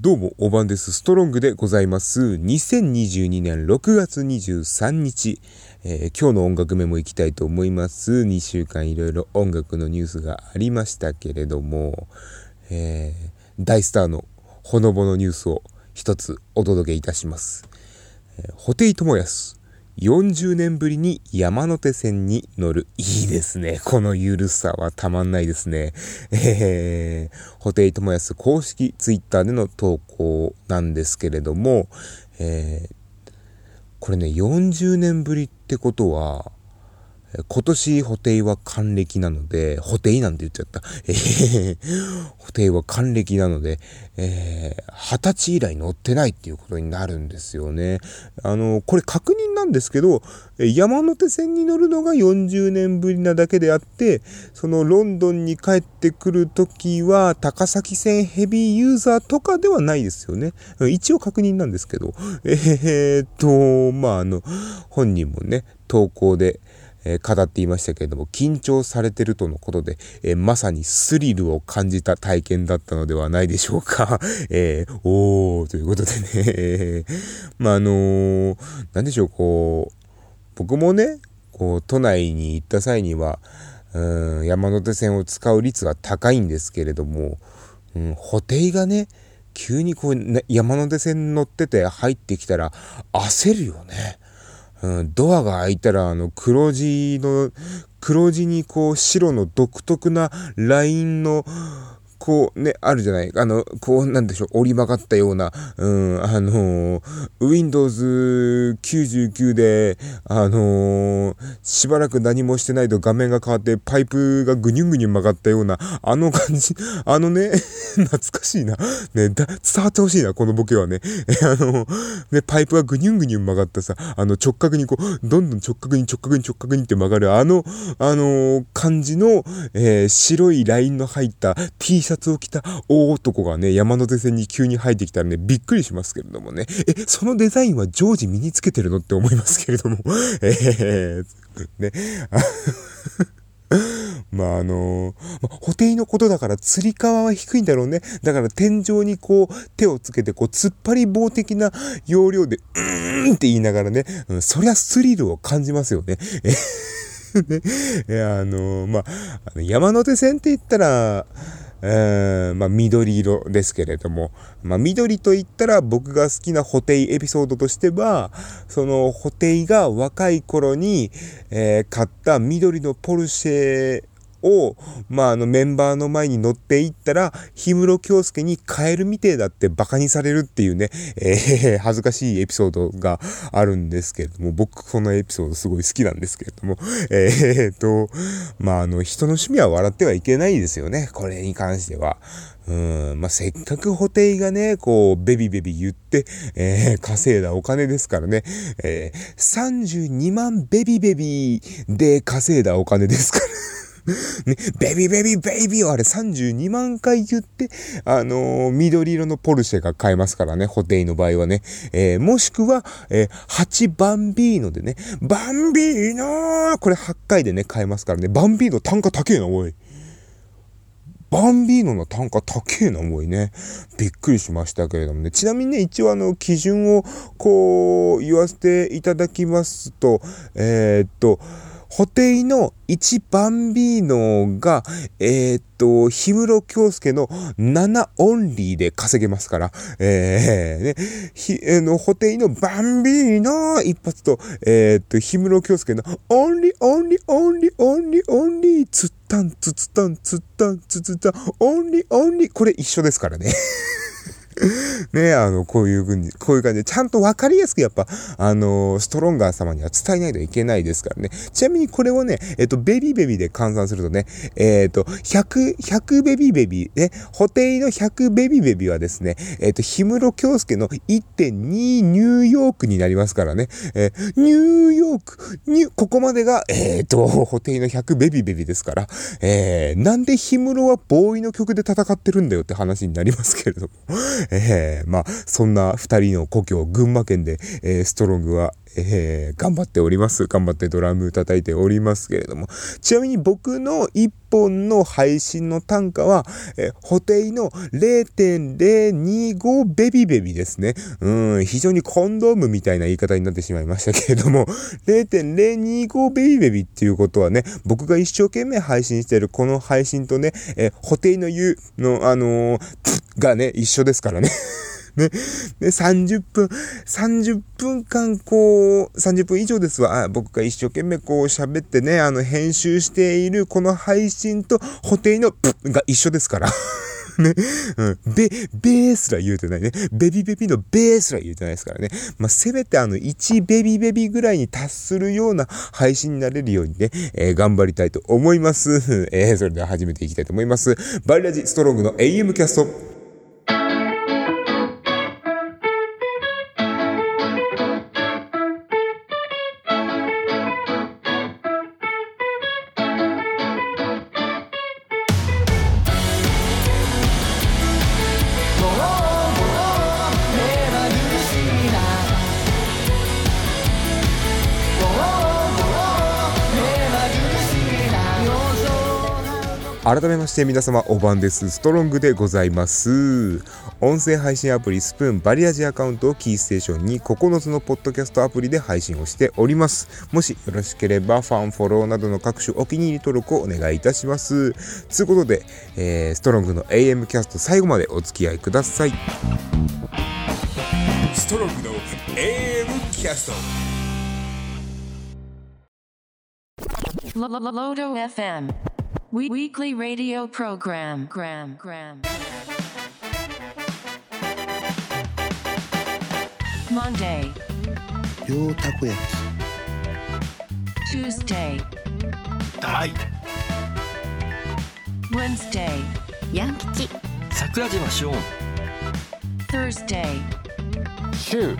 どうも、おばんです。ストロングでございます。2022年6月23日、えー、今日の音楽メモいきたいと思います。2週間いろいろ音楽のニュースがありましたけれども、えー、大スターのほのぼのニュースを一つお届けいたします。えー、布袋寅泰。40年ぶりに山手線に乗る。いいですね。このゆるさはたまんないですね。えー、ホテイトモヤス公式ツイッターでの投稿なんですけれども、えー、これね、40年ぶりってことは、今年、補定は還暦なので、補定なんて言っちゃった。えー、補定は還暦なので、えー、二十歳以来乗ってないっていうことになるんですよね。あの、これ確認なんですけど、山手線に乗るのが40年ぶりなだけであって、そのロンドンに帰ってくるときは、高崎線ヘビーユーザーとかではないですよね。一応確認なんですけど、えー、っと、まあ、あの、本人もね、投稿で、え、語っていましたけれども、緊張されてるとのことで、えー、まさにスリルを感じた体験だったのではないでしょうか。えー、おー、ということでね、え まあ、あのー、でしょう、こう、僕もね、こう、都内に行った際には、うん、山手線を使う率は高いんですけれども、うん、補定がね、急にこう、ね、山手線乗ってて入ってきたら焦るよね。うん、ドアが開いたら、あの、黒地の、黒地にこう、白の独特なラインの、こうね、あるじゃない。あの、こうなんでしょう、折り曲がったような、うん、あの、Windows 99で、あのしばらく何もしてないと画面が変わってパイプがぐにゅんぐにゅん曲がったような、あの感じ、あのね、懐かしいな。ね、だ、伝わってほしいな、このボケはね。あの、ね、パイプがぐにゅんぐにゅん曲がったさ、あの直角にこう、どんどん直角に直角に直角にって曲がる、あの、あの感じの、え、白いラインの入った T シャツシャツを着た大男がね、山手線に急に入ってきたらね、びっくりしますけれどもね。え、そのデザインは常時身につけてるのって思いますけれども。えー、ね。まああのー、まあ、補のことだから釣り革は低いんだろうね。だから天井にこう手をつけてこう突っ張り棒的な要領で、うーんって言いながらね、うん、そりゃスリルを感じますよね。えね。あのー、まあ、あの山手線って言ったら、え、まあ、緑色ですけれども、まあ、緑と言ったら僕が好きなホテイエピソードとしては、そのホテイが若い頃に、えー、買った緑のポルシェを、まあ、あのメンバーの前に乗っていったら、氷室京介にカエルみてえだって馬鹿にされるっていうね、えー、恥ずかしいエピソードがあるんですけれども、僕このエピソードすごい好きなんですけれども、えー、と、まあ、あの、人の趣味は笑ってはいけないですよね、これに関しては。うん、まあ、せっかく補定がね、こう、ベビベビ言って、えー、稼いだお金ですからね、えー、32万ベビベビで稼いだお金ですから。ね、ベビーベビーベイビーをあれ32万回言って、あのー、緑色のポルシェが買えますからね、ホテイの場合はね。えー、もしくは、えー、8バンビーノでね、バンビーノーこれ8回でね、買えますからね。バンビーノ単価高えな、おい。バンビーノの単価高えな、おいね。びっくりしましたけれどもね。ちなみにね、一応あの、基準を、こう、言わせていただきますと、えー、っと、補定の1バンビーノが、えー、っと、氷室京介の7オンリーで稼げますから、えー、ね、ひ、えー、の、補定のバンビーノ一発と、えー、っと、氷室京介のオンリー、オンリー、オンリー、オンリー、オンリー、つったん、つつたん、つったん、つつたん、オンリー、オンリー、これ一緒ですからね。ね、あの、こういうふうに、こういう感じで、ちゃんとわかりやすくやっぱ、あのストロンガー様には伝えないといけないですからね。ちなみにこれをね、えっと、ベビーベビーで換算するとね、えっと、100、100ベビーベビー、ね、補定の100ベビーベビーはですね、えっと、氷室京介の1.2ニューヨークになりますからね、え、ニューヨーク、ニュここまでが、えっと、補定の100ベビーベビーですから、えー、なんで氷室はボーイの曲で戦ってるんだよって話になりますけれども、えー、まあ、そんな二人の故郷、群馬県で、えー、ストロングは、えー、頑張っております。頑張ってドラム叩いておりますけれども。ちなみに僕の一本の配信の単価は、えー、補定の0.025ベビベビですね。うん、非常にコンドームみたいな言い方になってしまいましたけれども、0.025ベビベビっていうことはね、僕が一生懸命配信しているこの配信とね、えー、補定の言うの、あのー、がね、一緒ですからね。ね、ね、30分、30分間こう、30分以上ですわ。僕が一生懸命こう喋ってね、あの、編集しているこの配信と、補定のプが一緒ですから。ね。うん。ベ、ベースら言うてないね。ベビベビのベースら言うてないですからね。まあ、せめてあの、1ベビベビぐらいに達するような配信になれるようにね、えー、頑張りたいと思います。えー、それでは始めていきたいと思います。バリラジストロングの AM キャスト。改めまして皆様おばんですストロングでございます音声配信アプリスプーンバリアジアカウントをキーステーションに9つのポッドキャストアプリで配信をしておりますもしよろしければファンフォローなどの各種お気に入り登録をお願いいたしますということで、えー、ストロングの AM キャスト最後までお付き合いくださいストロングの AM キャストロロロード FM we- weekly radio program. Gram, gram. Monday. Yo takoyaki. Tuesday. Dai. Wednesday. Yankichi. Sakurajima Shion. Thursday. Shu.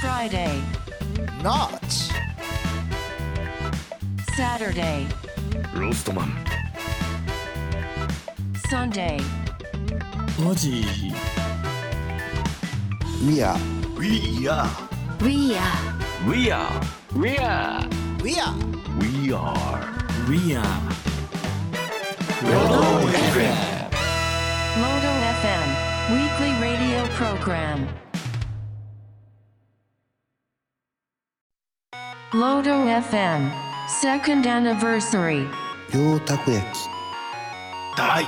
Friday. Not. マン Sunday マジ We are We are We are We are We are We are We are We are Lodo FM Lodo FM Weekly Radio Program Lodo FM Second Anniversary. たこ焼き大。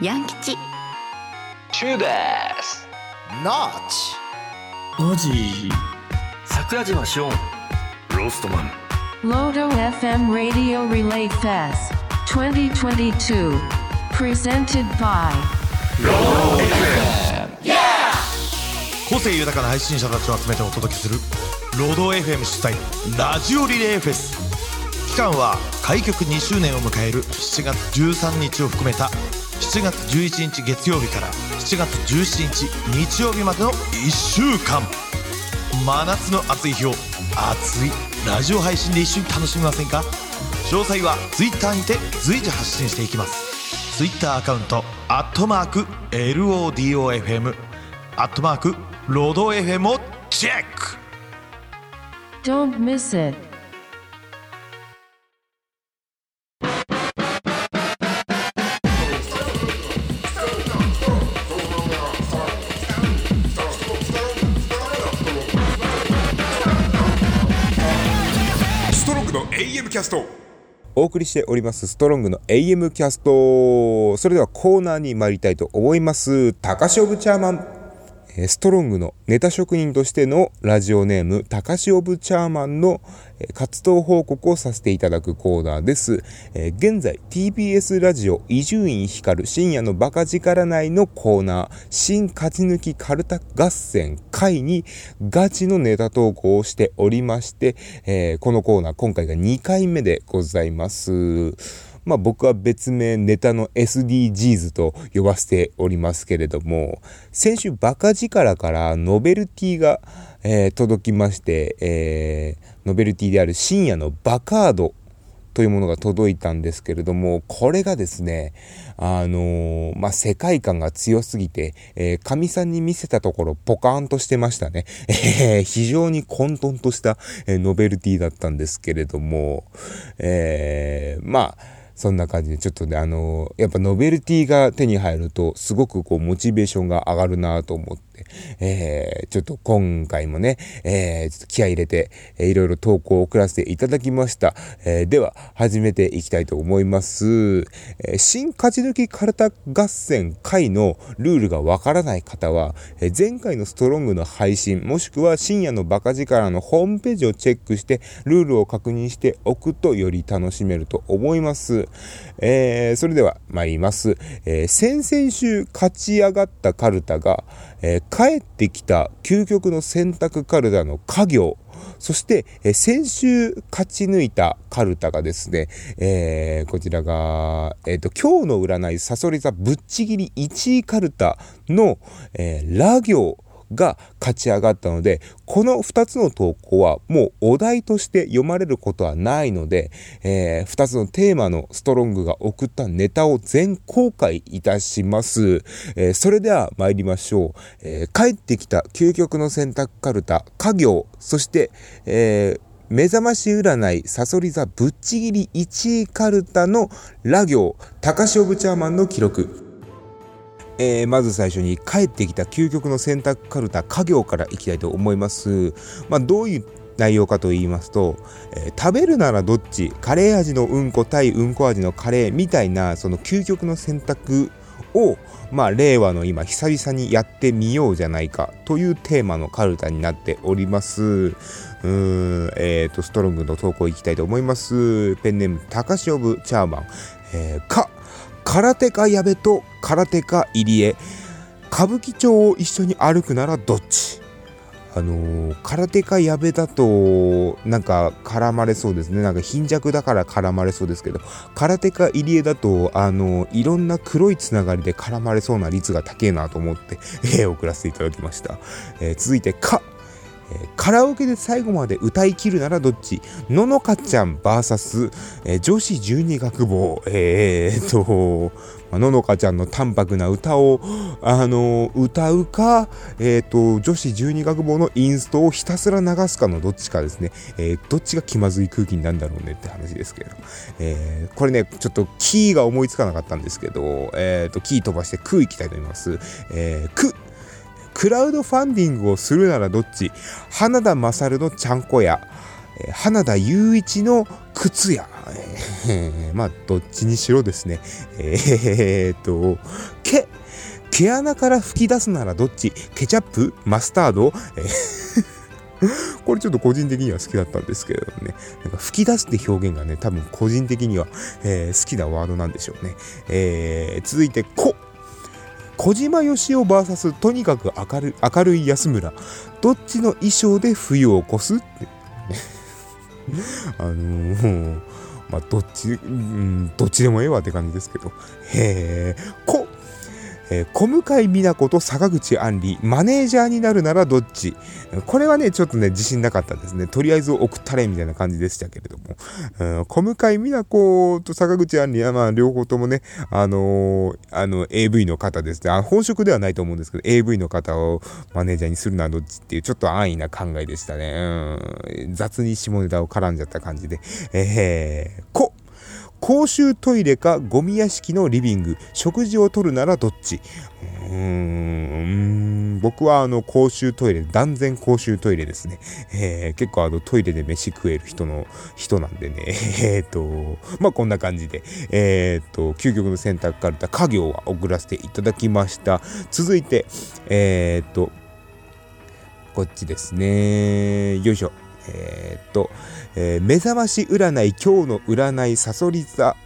ヤン吉チ。ューです。ノーチ。マジ。桜島シオン。ロストマン。ロード FM Radio Relay Fest 2022 Presented by ロード FM 個性豊かな配信者たちを集めてお届けするロード FM 主催ラジオリレーフェス。期間は開局2周年を迎える7月13日を含めた7月11日月曜日から7月17日日曜日までの1週間。真夏の暑い日を熱いラジオ配信で一緒に楽しみませんか？詳細は Twitter にて随時発信していきます。Twitter アカウントアットマーク LODOFM アットマークロード FM をチェック。Don't miss it. ストロングの AM キャストお送りしておりますストロングの AM キャストそれではコーナーに参りたいと思います。高潮部チャーマンストロングのネタ職人としてのラジオネーム、高しオブチャーマンの活動報告をさせていただくコーナーです。現在、TBS ラジオ伊集院光深夜のバカ力内のコーナー、新勝ち抜きカルタ合戦会にガチのネタ投稿をしておりまして、このコーナー今回が2回目でございます。まあ僕は別名ネタの SDGs と呼ばせておりますけれども、先週バカ力からノベルティが、えー、届きまして、えー、ノベルティである深夜のバカードというものが届いたんですけれども、これがですね、あのー、まあ、世界観が強すぎて、えー、神さんに見せたところポカーンとしてましたね。えー、非常に混沌とした、えノベルティだったんですけれども、えまあ、そんな感じで、ちょっとね、あのやっぱノベルティが手に入ると、すごくこう、モチベーションが上がるなと思って、えー、ちょっと今回もね、えー、ちょっと気合入れて、えー、いろいろ投稿を送らせていただきました。えー、では、始めていきたいと思います。えー、新勝ち抜きカルタ合戦会のルールがわからない方は、えー、前回のストロングの配信、もしくは深夜のバカ力のホームページをチェックして、ルールを確認しておくとより楽しめると思います。えー、それでは参ります。えー、先々週勝ち上がったカルタが、えー、帰ってきた究極の選択カルタの家業、そして、えー、先週勝ち抜いたカルタがですね、えー、こちらが、えっ、と、今日の占い、さそり座ぶっちぎり1位カルタの、えー、ラ行、が勝ち上がったので、この2つの投稿はもうお題として読まれることはないので、えー、2つのテーマのストロングが送ったネタを全公開いたします。えー、それでは参りましょう。えー、帰ってきた究極の選択カルタ、家業、そして、えー目覚まし占い、サソリ座ぶっちぎり1位カルタのラ行、高潮ブチャーマンの記録。えー、まず最初に帰ってきた究極の選択カルタ家業からいきたいと思います。まあ、どういう内容かと言いますと、えー、食べるならどっち？カレー味のうんこ対うんこ味のカレーみたいなその究極の選択を、まあ、令和の今久々にやってみようじゃないかというテーマのカルタになっております。うーん、えっ、ー、と、ストロングの投稿いきたいと思います。ペンネーム、高潮部チャーマン。えー、か、空手家矢部と空手家入江。歌舞伎町を一緒に歩くならどっち？あのー、空手家矢部だとなんか絡まれそうですね。なんか貧弱だから絡まれそうですけど空手家入江だとあのー、いろんな黒いつながりで絡まれそうな率が高えなと思って、送らせていただきました、えー、続いて「か」えー、カラオケで最後まで歌い切るならどっち？ののかちゃん VS、えー、女子十二学坊、えー、っと、ののかちゃんの淡白な歌を、あのー、歌うか、えー、と、女子十二学坊のインストをひたすら流すかのどっちかですね。えー、どっちが気まずい空気になるんだろうねって話ですけど。えー、これね、ちょっとキーが思いつかなかったんですけど、えっと、キー飛ばして空いきたいと思います。えー、くクラウドファンディングをするならどっち？花田勝のちゃんこ屋、花田雄一の靴屋、え、まあ、どっちにしろですね。えー、っと、毛、毛穴から吹き出すならどっち？ケチャップ？マスタード、えー これちょっと個人的には好きだったんですけれどもね、なんか吹き出すって表現がね、多分個人的には、えー、好きなワードなんでしょうね。えー、続いて、こ。小島よしお VS とにかく明る明るい安村。どっちの衣装で冬を越すって。あのー、まあどっち、うん、どっちでもええわって感じですけど。へええー、小向井美奈子と坂口杏里、マネージャーになるならどっち？これはね、ちょっとね、自信なかったですね。とりあえず送ったれみたいな感じでしたけれども。うん、小向井美奈子と坂口杏里は、まあ、両方ともね、あのー、あの、AV の方ですね。あ本職ではないと思うんですけど、AV の方をマネージャーにするのはどっちっていう、ちょっと安易な考えでしたね。うん、雑に下ネタを絡んじゃった感じで。えー、こ公衆トイレかゴミ屋敷のリビング、食事をとるならどっち？うーん、僕はあの公衆トイレ、断然公衆トイレですね。えー、結構あのトイレで飯食える人の人なんでね。えー、っと、まあこんな感じで、えー、っと、究極の選択カルタ、家業は送らせていただきました。続いて、えー、っと、こっちですね。よいしょ。えー、っと、えー、目覚まし占い今日の占いさそり座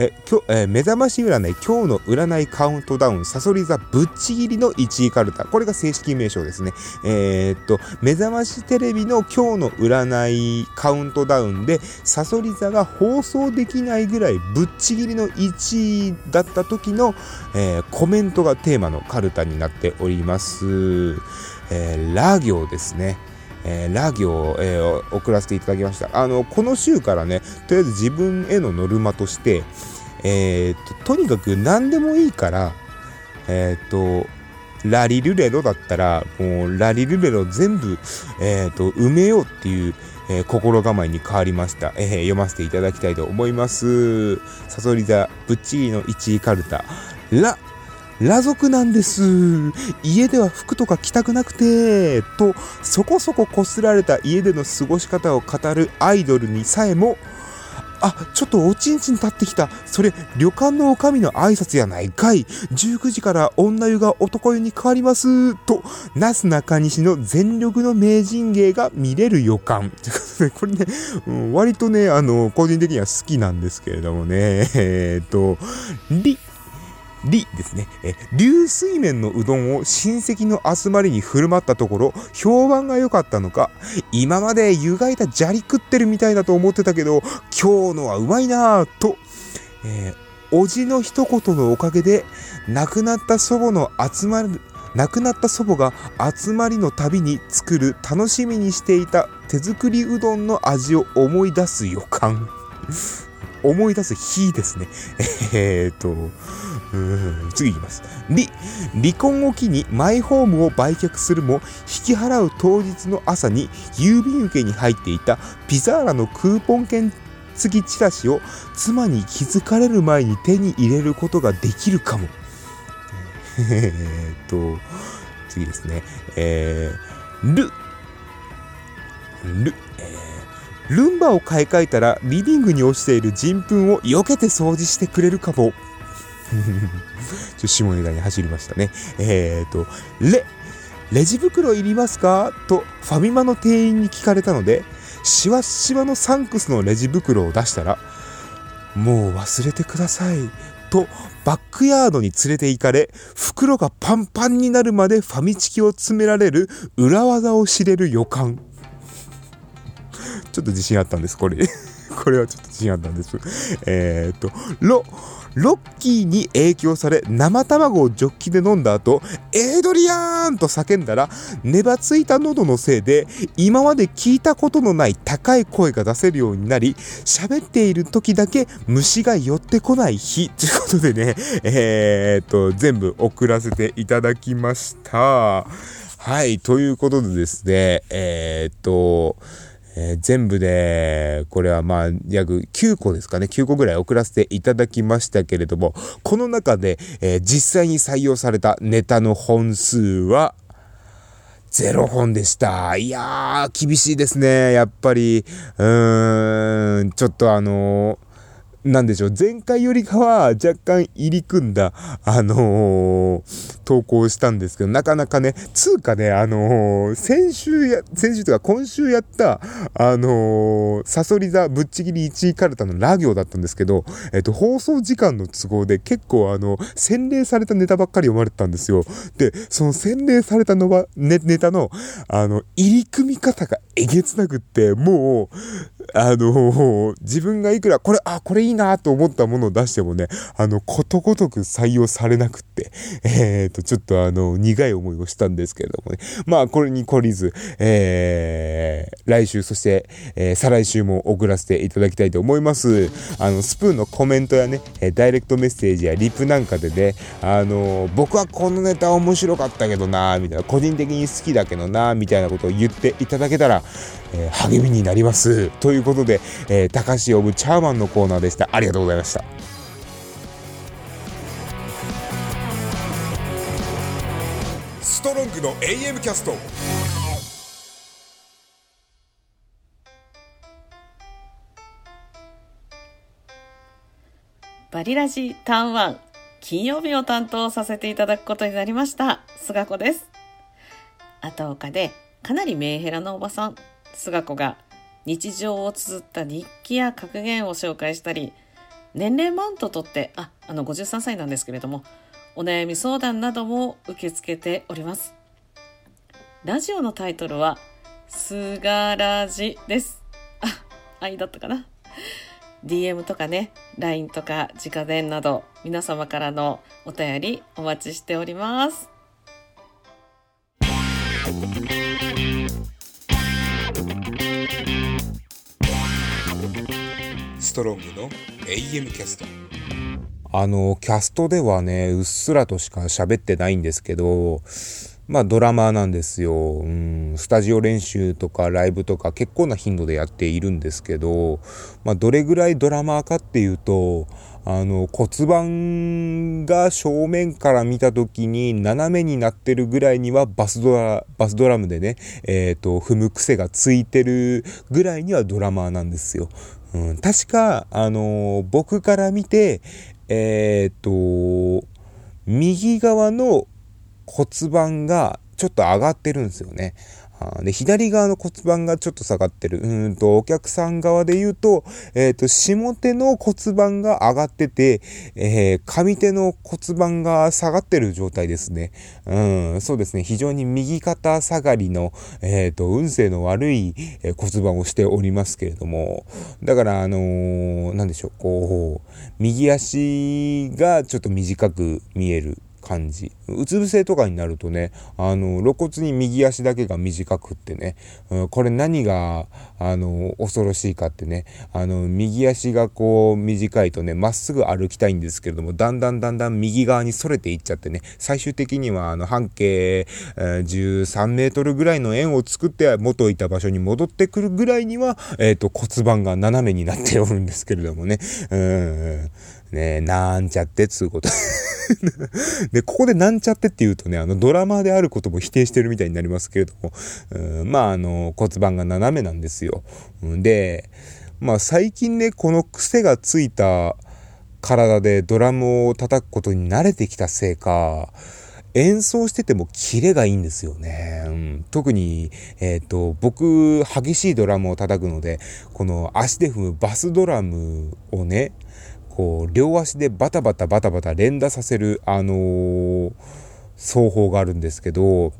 え今日えー、目覚まし占い今日の占いカウントダウンさそり座ぶっちぎりの1位カルタ。これが正式名称ですね。えー、っと目覚ましテレビの今日の占いカウントダウンでさそり座が放送できないぐらいぶっちぎりの1位だった時の、えー、コメントがテーマのカルタになっております、えー、ラ行ですね。えー、ラ行を、えー、送らせていただきました。あの、この週からね、とりあえず自分へのノルマとして、えー、っと、とにかく何でもいいから、えー、っと、ラリルレロだったら、もうラリルレロ全部、えっ、と、埋めようっていう、えー、心構えに変わりました、えー、読ませていただきたいと思います。サソリ座、ブッチリの1位カルタ。ラ、裸族なんです。家では服とか着たくなくて、と、そこそここすられた家での過ごし方を語るアイドルにさえも、あ、ちょっとおちんちん立ってきた。それ、旅館の女将の挨拶やないかい。19時から女湯が男湯に変わります。と、なすなかにしの全力の名人芸が見れる予感。ことで、これね、うん、割とね、あの、個人的には好きなんですけれどもね、えー、っと、り、りですね、え流水麺のうどんを親戚の集まりに振る舞ったところ、評判が良かったのか、今まで湯がいた砂利食ってるみたいだと思ってたけど、今日のはうまいなぁと、えー、おじの一言のおかげで、亡くなった祖母の集まる、亡くなった祖母が集まりの旅に作る楽しみにしていた手作りうどんの味を思い出す予感。思い出す日ですね。えー、っと、次いきます。離、離婚を機にマイホームを売却するも、引き払う当日の朝に郵便受けに入っていたピザーラのクーポン券付きチラシを妻に気づかれる前に手に入れることができるかも。えっと、次ですね。えー、ル、ル、えー、ルンバを買い替えたらリビングに落ちている人糞を避けて掃除してくれるかも。ちょ下ネタに走りましたね。えっ、ー、と、レ、レジ袋いりますか？とファミマの店員に聞かれたので、しわしわのサンクスのレジ袋を出したら、もう忘れてください。と、バックヤードに連れて行かれ、袋がパンパンになるまでファミチキを詰められる裏技を知れる予感。ちょっと自信あったんです、これ。これはちょっと自信あったんです。えー、っと、ロ、ロッキーに影響され生卵をジョッキで飲んだ後、エイドリアーンと叫んだら、ねばついた喉のせいで、今まで聞いたことのない高い声が出せるようになり、喋っている時だけ虫が寄ってこない日ということでね、えー、っと、全部送らせていただきました。はい、ということでですね、えー、っと、えー、全部で、これはまあ、約9個ですかね、9個ぐらい送らせていただきましたけれども、この中で、えー、実際に採用されたネタの本数は、0本でした。いやー、厳しいですね。やっぱり、うーん、ちょっとあのーなんでしょう、前回よりかは若干入り組んだ、あのー、投稿したんですけど、なかなかね、つうかね、あのー、先週や、先週とか今週やった、あのー、サソリ座ぶっちぎり1位カルタのラ行だったんですけど、えっと、放送時間の都合で結構あの、洗礼されたネタばっかり読まれてたんですよ。で、その洗礼されたのは、ネネタの、あの、入り組み方がえげつなくって、もう、あの自分がいくら、これ、あ、これいいなと思ったものを出してもね、あの、ことごとく採用されなくって、えっ、と、ちょっとあの、苦い思いをしたんですけれどもね。まあ、これに懲りず、えー、来週、そして、えー、再来週も送らせていただきたいと思います。あの、スプーンのコメントやね、ダイレクトメッセージやリプなんかでね、あの、僕はこのネタ面白かったけどなみたいな、個人的に好きだけどなみたいなことを言っていただけたら、えー、励みになります。ということで、えー、高橋呼ぶチャーマンのコーナーでした。ありがとうございました。ストロングの AM キャストバリラジターンワン金曜日を担当させていただくことになりました菅子です後岡でかなりメンヘラなおばさん菅子が日常を綴った日記や格言を紹介したり年齢マウント取ってああの53歳なんですけれどもお悩み相談なども受け付けております。ラジオのタイトルは「すがらじ」です。あ愛だったかな。DM とかね LINE とか直伝など皆様からのお便りお待ちしております。トロングの AM キャストあのキャストではねうっすらとしか喋ってないんですけどまあドラマーなんですよ、うん、スタジオ練習とかライブとか結構な頻度でやっているんですけど、まあ、どれぐらいドラマーかっていうとあの骨盤が正面から見た時に斜めになってるぐらいにはバスドラバスドラムでね、えーと、踏む癖がついてるぐらいにはドラマーなんですよ。うん、確か、あの僕から見て、えっ、と、右側の骨盤がちょっと上がってるんですよね。で、左側の骨盤がちょっと下がってる。うんと、お客さん側で言うと、えっ、ー、と、下手の骨盤が上がってて、えー、上手の骨盤が下がってる状態ですね。うん、そうですね。非常に右肩下がりの、えっ、ー、と、運勢の悪い骨盤をしておりますけれども、だから、あのー、なんでしょう、こう、右足がちょっと短く見える。感じ。うつ伏せとかになるとね、あの、露骨に右足だけが短くってね、うん、これ何が、あの、恐ろしいかってね、あの、右足がこう短いとね、まっすぐ歩きたいんですけれども、だんだんだんだん右側に逸れていっちゃってね、最終的にはあの、半径、えー、13メートルぐらいの円を作って元いた場所に戻ってくるぐらいには、えっ、ー、と、骨盤が斜めになっておるんですけれどもね、うん、ねなんちゃってっつうこと。で、ここでなんちゃってって言うとね、あの、ドラマであることも否定してるみたいになりますけれども、うん、まあ、あの、骨盤が斜めなんですよ。で、まあ、最近ね、この癖がついた体でドラムを叩くことに慣れてきたせいか、演奏しててもキレがいいんですよね。うん、特に、えっ、ー、と、僕、激しいドラムを叩くので、この足で踏むバスドラムをね、こう、両足でバタバタバタバタ連打させる、あのー、奏法があるんですけど、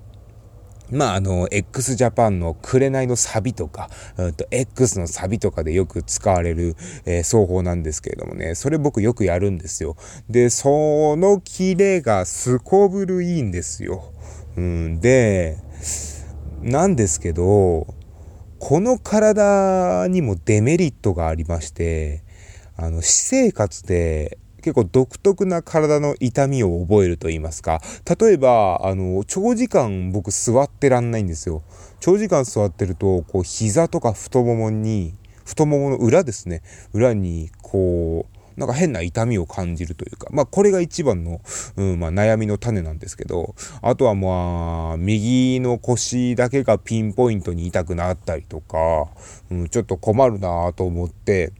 まあ、あの、x ジャパンの紅のサビとか、うんと、X のサビとかでよく使われる、えー、奏法なんですけれどもね、それ僕よくやるんですよ。で、そのキレがすこぶるいいんですよ。うん、で、なんですけど、この体にもデメリットがありまして、あの、私生活で結構独特な体の痛みを覚えると言いますか。例えば、あの、長時間僕座ってらんないんですよ。長時間座ってると、こう、膝とか太ももに、太ももの裏ですね。裏に、こう、なんか変な痛みを感じるというか、まあこれが一番の、うん、まあ悩みの種なんですけど、あとはまあ、右の腰だけがピンポイントに痛くなったりとか、うん、ちょっと困るなと思って、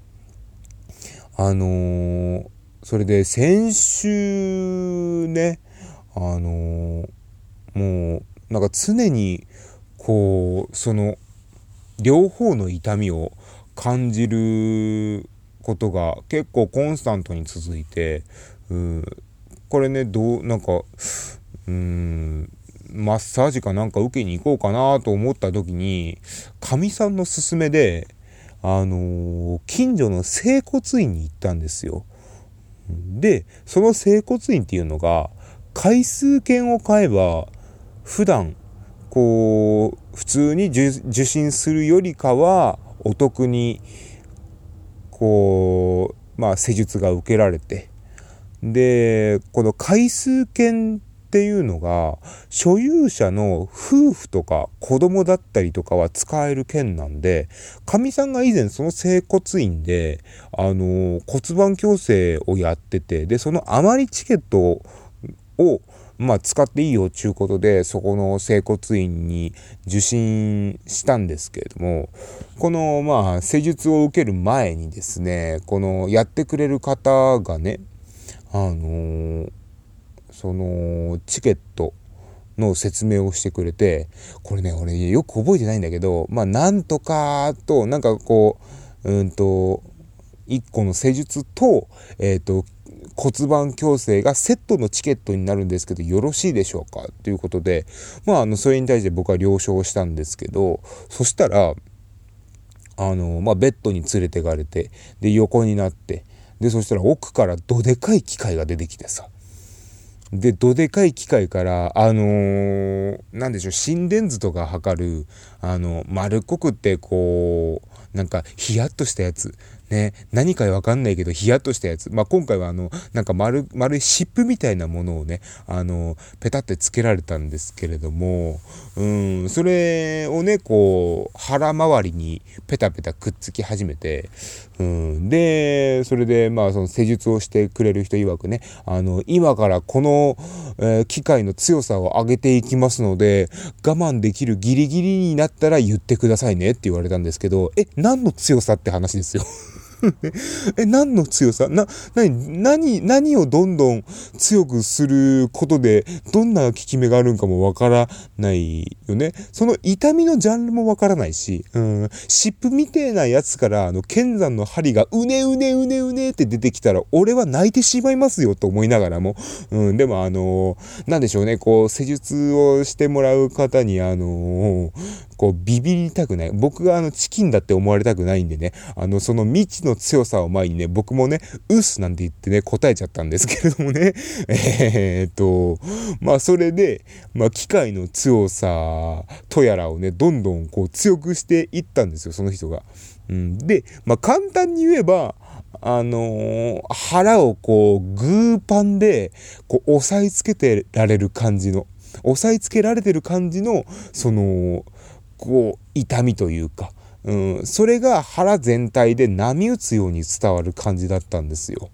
あのー、それで先週ね、あのー、もう、なんか常に、こう、その、両方の痛みを感じることが結構コンスタントに続いて、うん、これね、どう、なんか、うん、マッサージかなんか受けに行こうかなと思った時に、かみさんの勧めで、あの、近所の整骨院に行ったんですよ。で、その整骨院っていうのが、回数券を買えば、普段、こう、普通に受診するよりかは、お得に、こう、まあ、施術が受けられて、で、この回数券っていうのが所有者の夫婦とか子供だったりとかは使える券なんでかみさんが以前その整骨院であの骨盤矯正をやっててでその余りチケットをまあ使っていいよちゅうことでそこの整骨院に受診したんですけれどもこのまあ施術を受ける前にですねこのやってくれる方がねあのーそのチケットの説明をしてくれてこれね俺よく覚えてないんだけどまあなんとかとなんかこううんと1個の施術と,、えーと、骨盤矯正がセットのチケットになるんですけどよろしいでしょうか？ということでまああのそれに対して僕は了承したんですけどそしたらあのまあベッドに連れてかれてで横になってでそしたら奥からどでかい機械が出てきてさ。で、どでかい機械から、あのー、なんでしょう、心電図とか測る、あの、丸っこくって、こう、なんか、ヒヤッとしたやつ。ね、何かわかんないけど、ヒヤッとしたやつ。まあ、今回はあの、なんか丸、丸い湿布みたいなものをね、あの、ペタってつけられたんですけれども、うん、それをね、こう、腹周りにペタペタくっつき始めて、うん、で、それで、まあ、その施術をしてくれる人曰くね、あの、今からこの、えー、機械の強さを上げていきますので、我慢できるギリギリになったら言ってくださいねって言われたんですけど、え、何の強さって話ですよ え、何の強さ？な、何、何、何をどんどん強くすることで、どんな効き目があるんかもわからないよね。その痛みのジャンルもわからないし、うん、湿布みてえなやつから、あの、剣山の針がうねうねうねうねって出てきたら、俺は泣いてしまいますよと思いながらも、うん、でもあのー、なんでしょうね、こう、施術をしてもらう方に、あのー、こう、ビビりたくない。僕があの、チキンだって思われたくないんでね、あの、その未知の強さを前にね、僕もね、うっすなんて言ってね、答えちゃったんですけれどもね、えー、っと、まあ、それで、まあ、機械の強さとやらをね、どんどんこう、強くしていったんですよ、その人が。うん、で、まあ、簡単に言えば、あのー、腹をこう、グーパンで、こう、押さえつけてられる感じの、押さえつけられてる感じの、その、こう痛みというか、うん、それが腹全体で波打つように伝わる感じだったんですよ。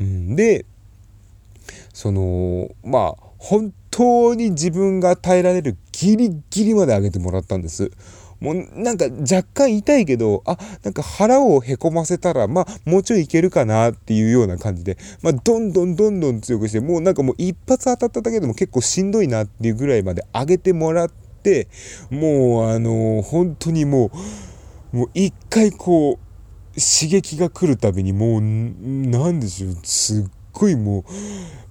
うん、でそのまあ本当に自分が耐えられるギリギリまで上げてもらったんです。もうなんか若干痛いけど、あ、なんか腹をへこませたら、まあもうちょいいけるかなっていうような感じで、まあどんどんどんどん強くして、もうなんかもう一発当たっただけでも結構しんどいなっていうぐらいまで上げてもらっ、もうあの本当にもうもう一回こう刺激が来るたびにもう何でしょうすっごいも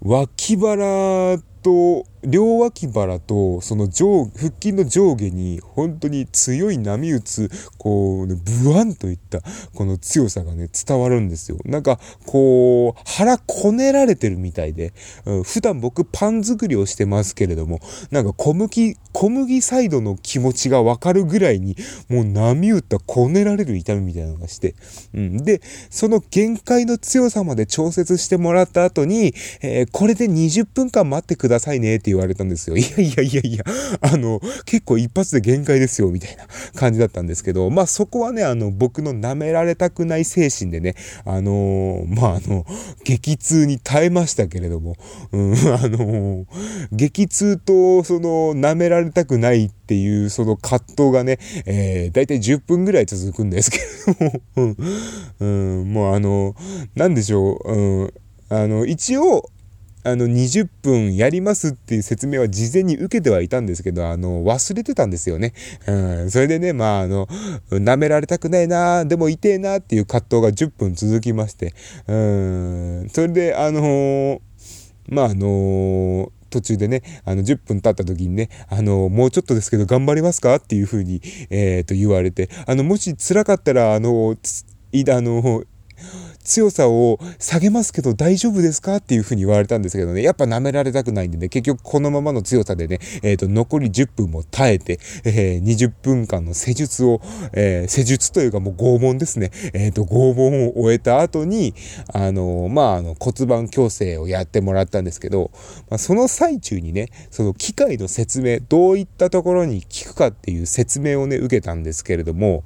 う脇腹と両脇腹とその上腹筋の上下に本当に強い波打つこうねブワンといったこの強さがね伝わるんですよ。なんかこう腹こねられてるみたいで、うん、普段僕パン作りをしてますけれどもなんか小麦小麦サイドの気持ちがわかるぐらいにもう波打ったこねられる痛みみたいなのがして、うん、でその限界の強さまで調節してもらった後に、えー、これで20分間待ってくださいねって言われたんですよ。いやいやいやいや、あの、結構一発で限界ですよ、みたいな感じだったんですけど、まあそこはね、あの、僕の舐められたくない精神でね、あのー、まああの、激痛に耐えましたけれども、うん、あのー、激痛と、その、舐められたくないっていう、その葛藤がね、えー、だいたい10分ぐらい続くんですけれども、うん、うん、もうあの、なんでしょう、うん、あの、一応、あの、20分やりますっていう説明は事前に受けてはいたんですけど、あの、忘れてたんですよね。うん、それでね、まあ、あの、舐められたくないな、でも痛えなっていう葛藤が10分続きまして、うん、それで、あのー、まあ、あのー途中でね、あの、10分経った時にね、あの、もうちょっとですけど頑張りますかっていうふうに、えっ、ー、と、言われて、あの、もし辛かったら、あの、いあの、強さを下げますけど大丈夫ですかっていうふうに言われたんですけどね、やっぱ舐められたくないんでね、結局このままの強さでね、えっ、ー、と、残り10分も耐えて、えー、20分間の施術を、えー、施術というかもう拷問ですね、えっ、と、拷問を終えた後に、あのまあ、あの、骨盤矯正をやってもらったんですけど、まあ、その最中にね、その機械の説明、どういったところに効くかっていう説明をね、受けたんですけれども、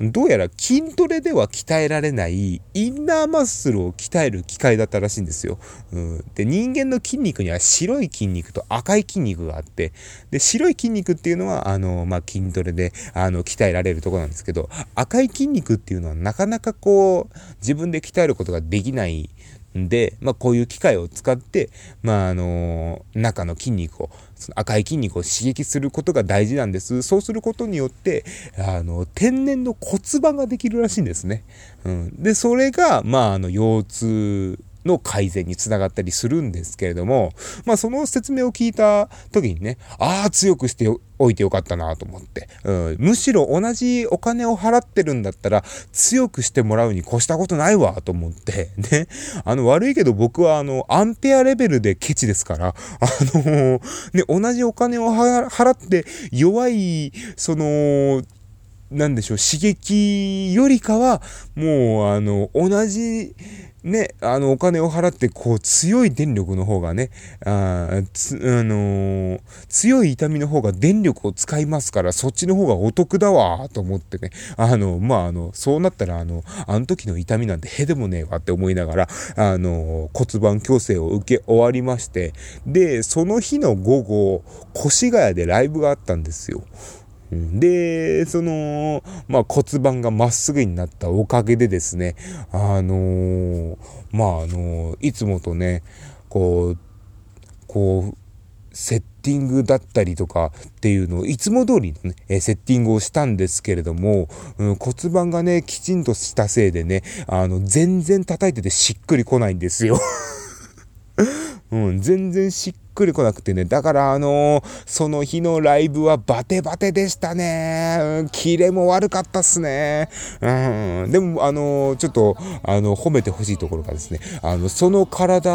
どうやら筋トレでは鍛えられないインナーマッスルを鍛える機械だったらしいんですよ。うん、で人間の筋肉には白い筋肉と赤い筋肉があってで白い筋肉っていうのはあの、まあ、筋トレであの鍛えられるとこなんですけど赤い筋肉っていうのはなかなかこう自分で鍛えることができないで、まあ、こういう機械を使って、まあ、あの、中の筋肉を、その赤い筋肉を刺激することが大事なんです。そうすることによって、あの、天然の骨盤ができるらしいんですね。うん。で、それが、まあ、あの、腰痛の改善につながったりするんですけれども、まあその説明を聞いた時にね、ああ、強くしておいてよかったなと思って、うん、むしろ同じお金を払ってるんだったら強くしてもらうに越したことないわと思って、ね、あの悪いけど僕はあのアンペアレベルでケチですから、あのね、同じお金を払って弱い、その、なんでしょう、刺激よりかは、もう、あの、同じ、ね、あの、お金を払って、こう、強い電力の方がね、あつ、あのー、強い痛みの方が電力を使いますから、そっちの方がお得だわ、と思ってね、あの、まあ、あの、そうなったら、あの、あの時の痛みなんてへでもねえわって思いながら、あの、骨盤矯正を受け終わりまして、で、その日の午後、越谷でライブがあったんですよ。で、その、まあ、骨盤がまっすぐになったおかげでですね、あのー、まあ、あのー、いつもとね、こう、こう、セッティングだったりとかっていうのをいつも通りのね、セッティングをしたんですけれども、うん、骨盤がね、きちんとしたせいでね、あの、全然叩いててしっくりこないんですよ。うん、全然しっくりこなくてね。だからあのー、その日のライブはバテバテでしたね。うん、キレも悪かったっすね。うん。でも、あのー、ちょっと、あの、褒めてほしいところがですね、あの、その体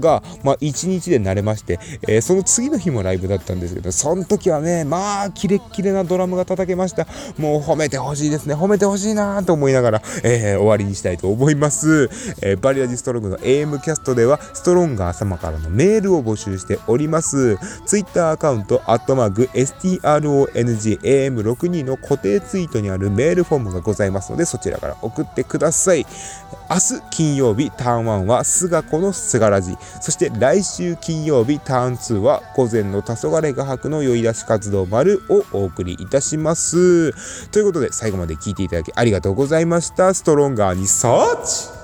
が、まあ、一日で慣れまして、えー、その次の日もライブだったんですけど、その時はね、まあ、キレッキレなドラムが叩けました。もう褒めてほしいですね。褒めてほしいなと思いながら、え終わりにしたいと思います。えバリアジストロングの AM キャストでは、ストロンガー様からのメールを募集しております。Twitter アカウント、アットマーク、strongam62 の固定ツイートにあるメールフォームがございますので、そちらから送ってください。明日金曜日、ターン1は菅子の菅ラジ。そして来週金曜日、ターン2は午前の黄昏画伯の酔い出し活動丸をお送りいたします。ということで、最後まで聞いていただきありがとうございました。ストロンガーにサーチ